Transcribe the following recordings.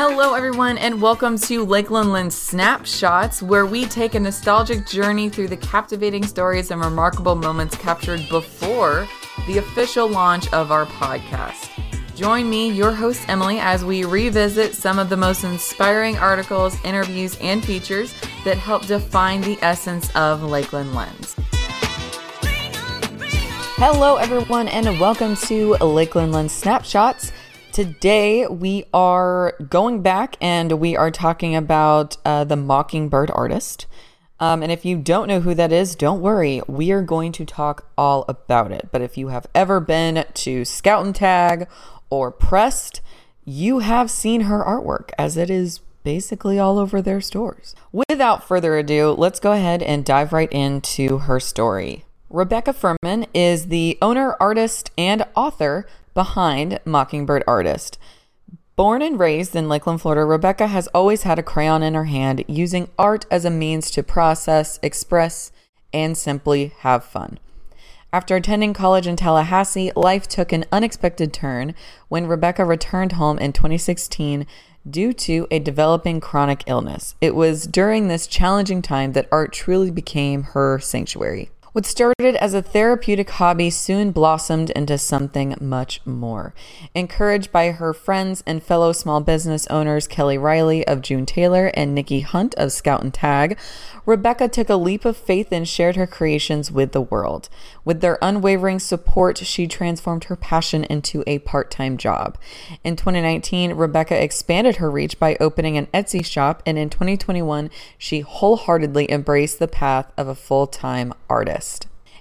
Hello, everyone, and welcome to Lakeland Lens Snapshots, where we take a nostalgic journey through the captivating stories and remarkable moments captured before the official launch of our podcast. Join me, your host Emily, as we revisit some of the most inspiring articles, interviews, and features that help define the essence of Lakeland Lens. Hello, everyone, and welcome to Lakeland Lens Snapshots. Today, we are going back and we are talking about uh, the Mockingbird artist. Um, and if you don't know who that is, don't worry. We are going to talk all about it. But if you have ever been to Scout and Tag or Pressed, you have seen her artwork as it is basically all over their stores. Without further ado, let's go ahead and dive right into her story. Rebecca Furman is the owner, artist, and author behind Mockingbird Artist. Born and raised in Lakeland, Florida, Rebecca has always had a crayon in her hand, using art as a means to process, express, and simply have fun. After attending college in Tallahassee, life took an unexpected turn when Rebecca returned home in 2016 due to a developing chronic illness. It was during this challenging time that art truly became her sanctuary. What started as a therapeutic hobby soon blossomed into something much more. Encouraged by her friends and fellow small business owners Kelly Riley of June Taylor and Nikki Hunt of Scout and Tag, Rebecca took a leap of faith and shared her creations with the world. With their unwavering support, she transformed her passion into a part time job. In 2019, Rebecca expanded her reach by opening an Etsy shop, and in 2021, she wholeheartedly embraced the path of a full time artist.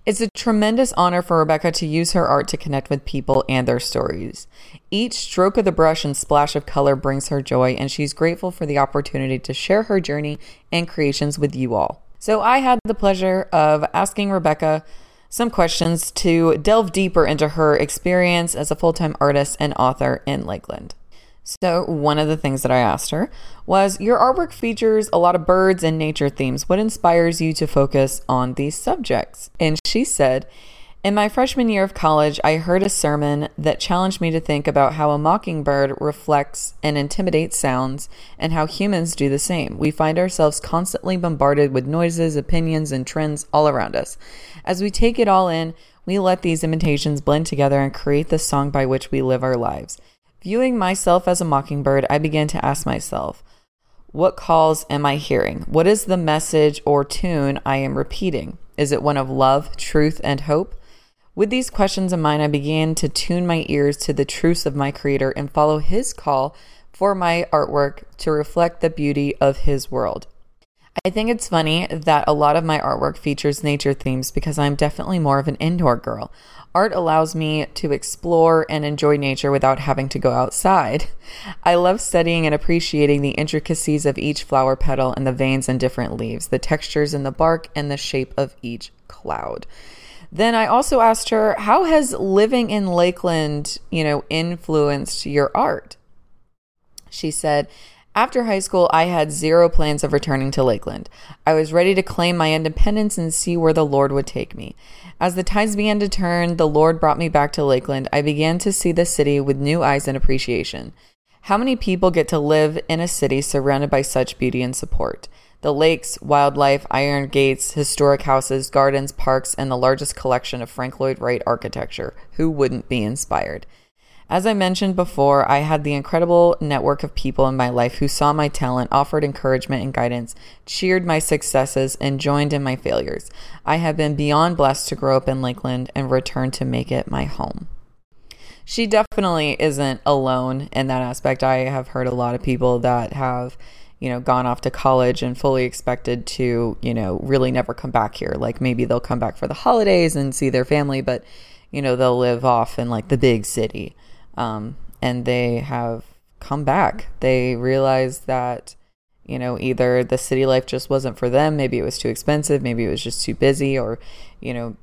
It's a tremendous honor for Rebecca to use her art to connect with people and their stories. Each stroke of the brush and splash of color brings her joy, and she's grateful for the opportunity to share her journey and creations with you all. So, I had the pleasure of asking Rebecca some questions to delve deeper into her experience as a full time artist and author in Lakeland. So, one of the things that I asked her was Your artwork features a lot of birds and nature themes. What inspires you to focus on these subjects? And she said, In my freshman year of college, I heard a sermon that challenged me to think about how a mockingbird reflects and intimidates sounds and how humans do the same. We find ourselves constantly bombarded with noises, opinions, and trends all around us. As we take it all in, we let these imitations blend together and create the song by which we live our lives. Viewing myself as a mockingbird, I began to ask myself, what calls am I hearing? What is the message or tune I am repeating? Is it one of love, truth, and hope? With these questions in mind, I began to tune my ears to the truths of my Creator and follow His call for my artwork to reflect the beauty of His world. I think it's funny that a lot of my artwork features nature themes because I'm definitely more of an indoor girl. Art allows me to explore and enjoy nature without having to go outside. I love studying and appreciating the intricacies of each flower petal and the veins in different leaves, the textures in the bark, and the shape of each cloud. Then I also asked her, how has living in Lakeland, you know, influenced your art? She said, after high school, I had zero plans of returning to Lakeland. I was ready to claim my independence and see where the Lord would take me. As the tides began to turn, the Lord brought me back to Lakeland. I began to see the city with new eyes and appreciation. How many people get to live in a city surrounded by such beauty and support? The lakes, wildlife, iron gates, historic houses, gardens, parks, and the largest collection of Frank Lloyd Wright architecture. Who wouldn't be inspired? As I mentioned before, I had the incredible network of people in my life who saw my talent, offered encouragement and guidance, cheered my successes, and joined in my failures. I have been beyond blessed to grow up in Lakeland and return to make it my home. She definitely isn't alone in that aspect. I have heard a lot of people that have you know, gone off to college and fully expected to, you know, really never come back here. Like maybe they'll come back for the holidays and see their family, but, you know, they'll live off in like the big city. Um, and they have come back. They realized that, you know, either the city life just wasn't for them, maybe it was too expensive, maybe it was just too busy, or, you know,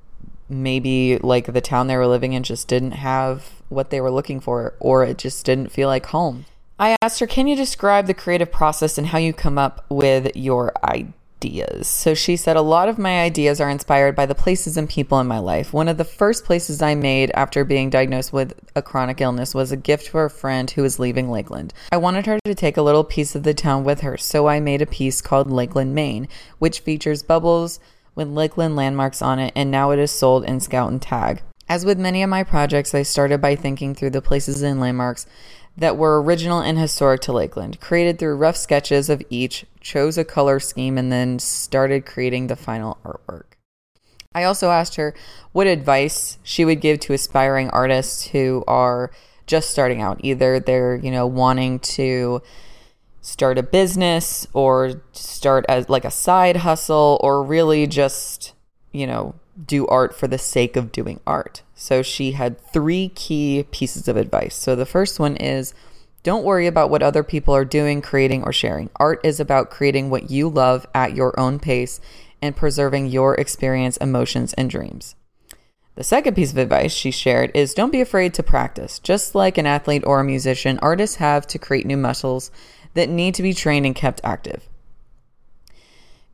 maybe like the town they were living in just didn't have what they were looking for, or it just didn't feel like home. I asked her, Can you describe the creative process and how you come up with your ideas? Ideas. So she said, A lot of my ideas are inspired by the places and people in my life. One of the first places I made after being diagnosed with a chronic illness was a gift for a friend who was leaving Lakeland. I wanted her to take a little piece of the town with her, so I made a piece called Lakeland, Maine, which features bubbles with Lakeland landmarks on it, and now it is sold in Scout and Tag. As with many of my projects, I started by thinking through the places and landmarks that were original and historic to Lakeland, created through rough sketches of each, chose a color scheme, and then started creating the final artwork. I also asked her what advice she would give to aspiring artists who are just starting out. Either they're, you know, wanting to start a business or start as like a side hustle or really just, you know, do art for the sake of doing art. So she had three key pieces of advice. So the first one is don't worry about what other people are doing, creating, or sharing. Art is about creating what you love at your own pace and preserving your experience, emotions, and dreams. The second piece of advice she shared is don't be afraid to practice. Just like an athlete or a musician, artists have to create new muscles that need to be trained and kept active.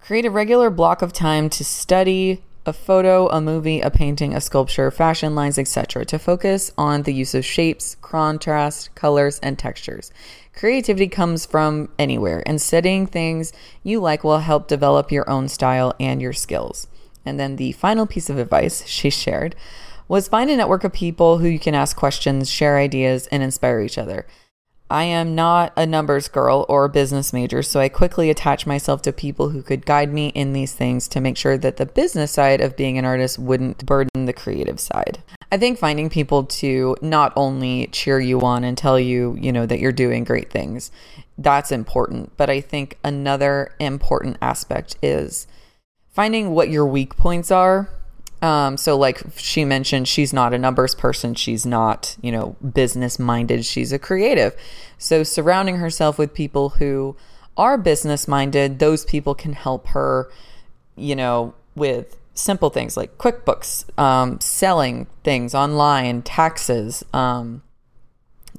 Create a regular block of time to study, a photo, a movie, a painting, a sculpture, fashion lines, etc., to focus on the use of shapes, contrast, colors, and textures. Creativity comes from anywhere, and studying things you like will help develop your own style and your skills. And then the final piece of advice she shared was find a network of people who you can ask questions, share ideas, and inspire each other. I am not a numbers girl or a business major, so I quickly attached myself to people who could guide me in these things to make sure that the business side of being an artist wouldn't burden the creative side. I think finding people to not only cheer you on and tell you, you know, that you're doing great things, that's important. But I think another important aspect is finding what your weak points are um, so like she mentioned, she's not a numbers person. She's not, you know, business minded. She's a creative. So surrounding herself with people who are business minded, those people can help her, you know, with simple things like QuickBooks, um, selling things online, taxes, um,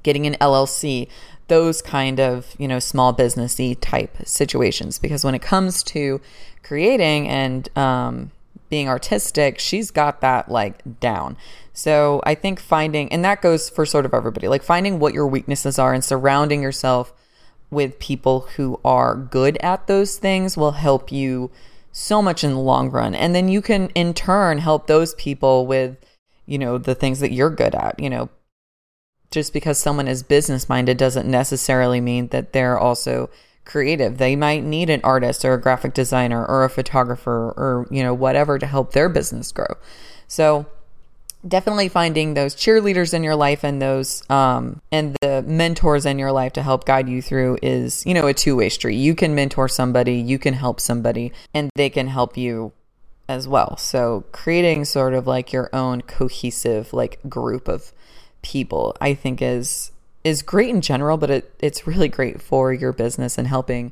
getting an LLC, those kind of, you know, small businessy type situations. Because when it comes to creating and, um, being artistic, she's got that like down. So I think finding, and that goes for sort of everybody, like finding what your weaknesses are and surrounding yourself with people who are good at those things will help you so much in the long run. And then you can in turn help those people with, you know, the things that you're good at. You know, just because someone is business minded doesn't necessarily mean that they're also creative. They might need an artist or a graphic designer or a photographer or, you know, whatever to help their business grow. So, definitely finding those cheerleaders in your life and those um, and the mentors in your life to help guide you through is you know a two-way street you can mentor somebody you can help somebody and they can help you as well so creating sort of like your own cohesive like group of people i think is is great in general, but it, it's really great for your business and helping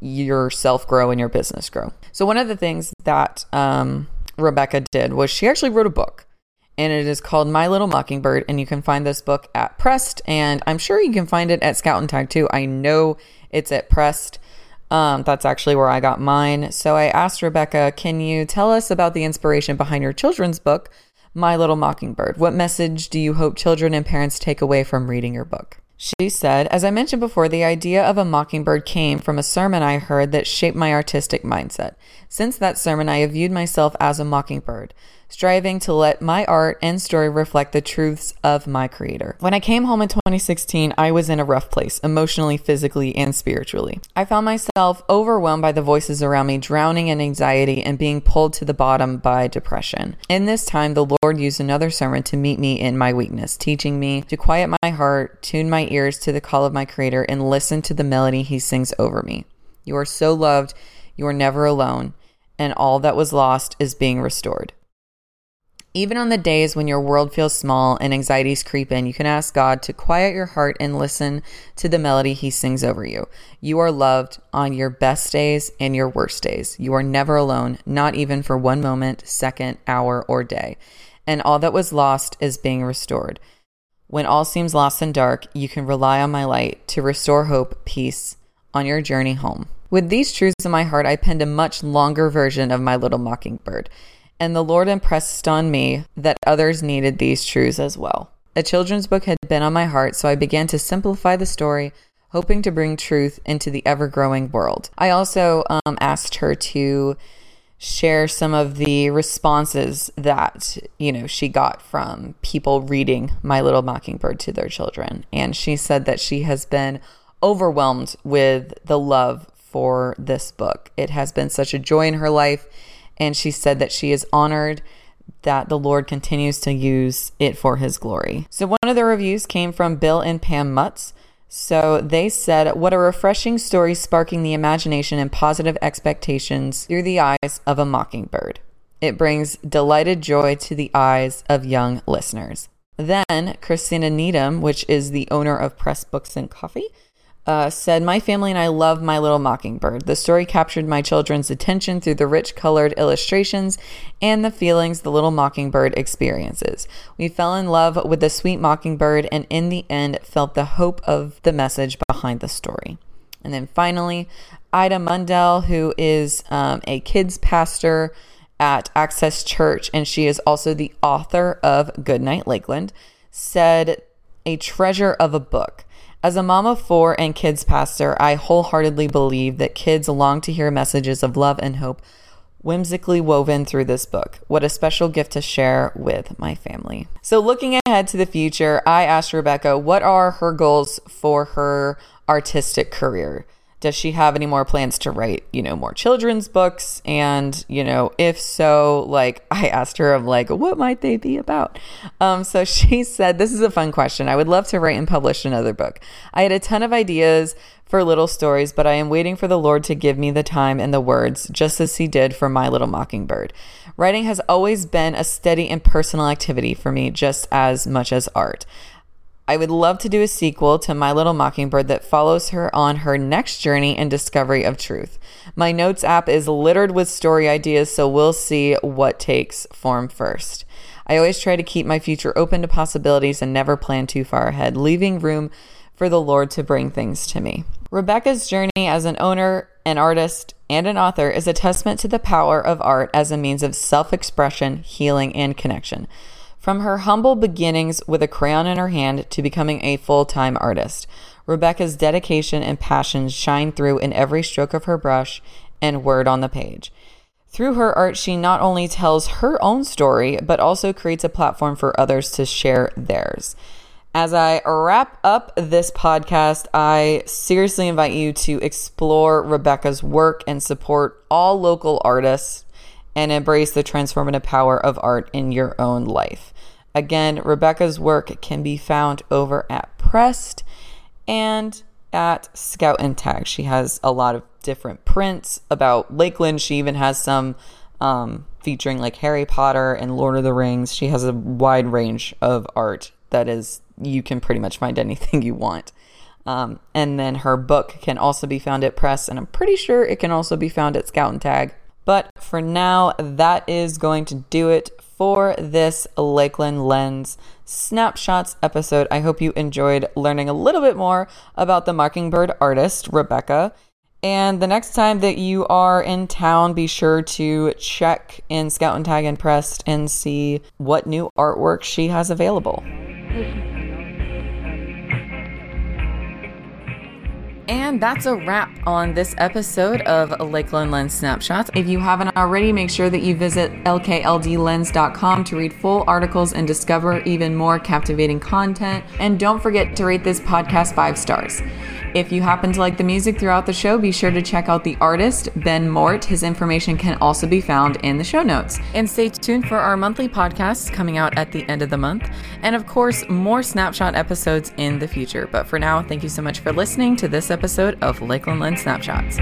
yourself grow and your business grow. So, one of the things that um, Rebecca did was she actually wrote a book, and it is called My Little Mockingbird. And you can find this book at Pressed, and I'm sure you can find it at Scout and Tag too. I know it's at Pressed. Um, that's actually where I got mine. So I asked Rebecca, can you tell us about the inspiration behind your children's book? My Little Mockingbird. What message do you hope children and parents take away from reading your book? She said, As I mentioned before, the idea of a mockingbird came from a sermon I heard that shaped my artistic mindset. Since that sermon, I have viewed myself as a mockingbird striving to let my art and story reflect the truths of my creator. When I came home in 2016, I was in a rough place, emotionally, physically, and spiritually. I found myself overwhelmed by the voices around me, drowning in anxiety and being pulled to the bottom by depression. In this time, the Lord used another sermon to meet me in my weakness, teaching me to quiet my heart, tune my ears to the call of my creator, and listen to the melody he sings over me. You are so loved, you are never alone, and all that was lost is being restored. Even on the days when your world feels small and anxieties creep in, you can ask God to quiet your heart and listen to the melody He sings over you. You are loved on your best days and your worst days. You are never alone, not even for one moment, second, hour, or day. And all that was lost is being restored. When all seems lost and dark, you can rely on my light to restore hope, peace, on your journey home. With these truths in my heart, I penned a much longer version of My Little Mockingbird, and the Lord impressed on me that others needed these truths as well. A children's book had been on my heart, so I began to simplify the story, hoping to bring truth into the ever growing world. I also um, asked her to share some of the responses that you know she got from people reading my little mockingbird to their children and she said that she has been overwhelmed with the love for this book it has been such a joy in her life and she said that she is honored that the Lord continues to use it for his glory. So, one of the reviews came from Bill and Pam Mutz. So, they said, What a refreshing story sparking the imagination and positive expectations through the eyes of a mockingbird. It brings delighted joy to the eyes of young listeners. Then, Christina Needham, which is the owner of Press Books and Coffee, uh, said, My family and I love My Little Mockingbird. The story captured my children's attention through the rich colored illustrations and the feelings the little mockingbird experiences. We fell in love with the sweet mockingbird and in the end felt the hope of the message behind the story. And then finally, Ida Mundell, who is um, a kids pastor at Access Church, and she is also the author of Goodnight Lakeland, said, A treasure of a book. As a mom of four and kids pastor, I wholeheartedly believe that kids long to hear messages of love and hope whimsically woven through this book. What a special gift to share with my family. So, looking ahead to the future, I asked Rebecca what are her goals for her artistic career? Does she have any more plans to write you know more children's books? And you know if so like i asked her of like what might they be about? Um, so she said this is a fun question. I would love to write and publish another book. I had a ton of ideas for little stories but i am waiting for the lord to give me the time and the words just as he did for my little mockingbird. Writing has always been a steady and personal activity for me just as much as art I would love to do a sequel to My Little Mockingbird that follows her on her next journey and discovery of truth. My notes app is littered with story ideas, so we'll see what takes form first. I always try to keep my future open to possibilities and never plan too far ahead, leaving room for the Lord to bring things to me. Rebecca's journey as an owner, an artist, and an author is a testament to the power of art as a means of self expression, healing, and connection. From her humble beginnings with a crayon in her hand to becoming a full time artist, Rebecca's dedication and passion shine through in every stroke of her brush and word on the page. Through her art, she not only tells her own story, but also creates a platform for others to share theirs. As I wrap up this podcast, I seriously invite you to explore Rebecca's work and support all local artists and embrace the transformative power of art in your own life. Again, Rebecca's work can be found over at Pressed and at Scout and Tag. She has a lot of different prints about Lakeland. She even has some um, featuring like Harry Potter and Lord of the Rings. She has a wide range of art that is, you can pretty much find anything you want. Um, and then her book can also be found at Press, and I'm pretty sure it can also be found at Scout and Tag. But for now, that is going to do it for this Lakeland Lens snapshots episode. I hope you enjoyed learning a little bit more about the Mockingbird artist, Rebecca. And the next time that you are in town, be sure to check in Scout and Tag and Pressed and see what new artwork she has available. And that's a wrap on this episode of Lakeland Lens Snapshots. If you haven't already, make sure that you visit lkldlense.com to read full articles and discover even more captivating content. And don't forget to rate this podcast five stars. If you happen to like the music throughout the show, be sure to check out the artist, Ben Mort. His information can also be found in the show notes. And stay tuned for our monthly podcasts coming out at the end of the month. And of course, more snapshot episodes in the future. But for now, thank you so much for listening to this episode of Lakeland Lens Snapshots.